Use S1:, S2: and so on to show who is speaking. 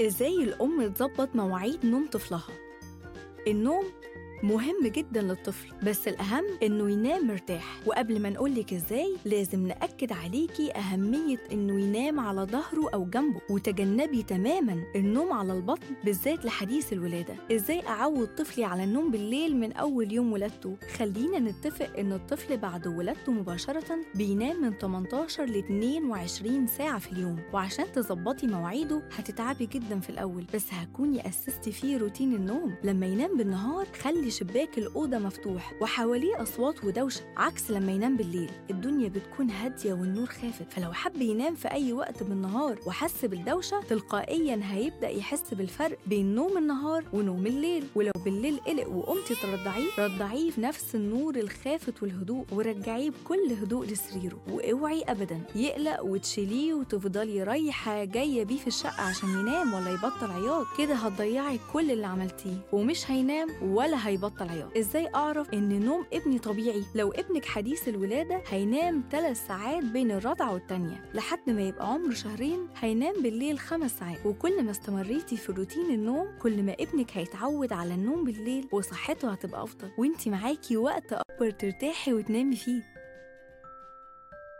S1: إزاي الأم تظبط مواعيد نوم طفلها؟ النوم مهم جدا للطفل بس الأهم إنه ينام مرتاح. وقبل ما نقولك إزاي لازم نأكد عليكي أهمية إنه ينام على ظهره أو جنبه وتجنبي تماما النوم على البطن بالذات لحديث الولادة. إزاي أعود طفلي على النوم بالليل من أول يوم ولادته؟ خلينا نتفق إن الطفل بعد ولادته مباشرة بينام من 18 ل 22 ساعة في اليوم. وعشان تظبطي مواعيده هتتعبي جدا في الأول. بس هتكوني أسستي فيه روتين النوم. لما ينام بالنهار خلي شباك الأوضة مفتوح وحواليه أصوات ودوشة عكس لما ينام بالليل. الدنيا بتكون هادية والنور خافت فلو حب ينام في أي وقت بالنهار وحس بالدوشة تلقائيا هيبدأ يحس بالفرق بين نوم النهار ونوم الليل. ولو بالليل قلق وقمتي ترضعيه رضعيه في نفس النور الخافت والهدوء ورجعيه بكل هدوء لسريره. واوعي أبدا يقلق وتشيليه وتفضلي رايحة جاية بيه في الشقة عشان ينام ولا يبطل عياط. كده هتضيعي كل اللي عملتيه ومش هينام ولا هيبطل. عياط إزاي أعرف إن نوم ابني طبيعي؟ لو ابنك حديث الولادة هينام 3 ساعات بين الرضعه والتانية لحد ما يبقى عمره شهرين هينام بالليل خمس ساعات. وكل ما استمريتي في روتين النوم كل ما ابنك هيتعود على النوم بالليل وصحته هتبقى أفضل. وإنتي معاكي وقت أكبر ترتاحي وتنامي فيه.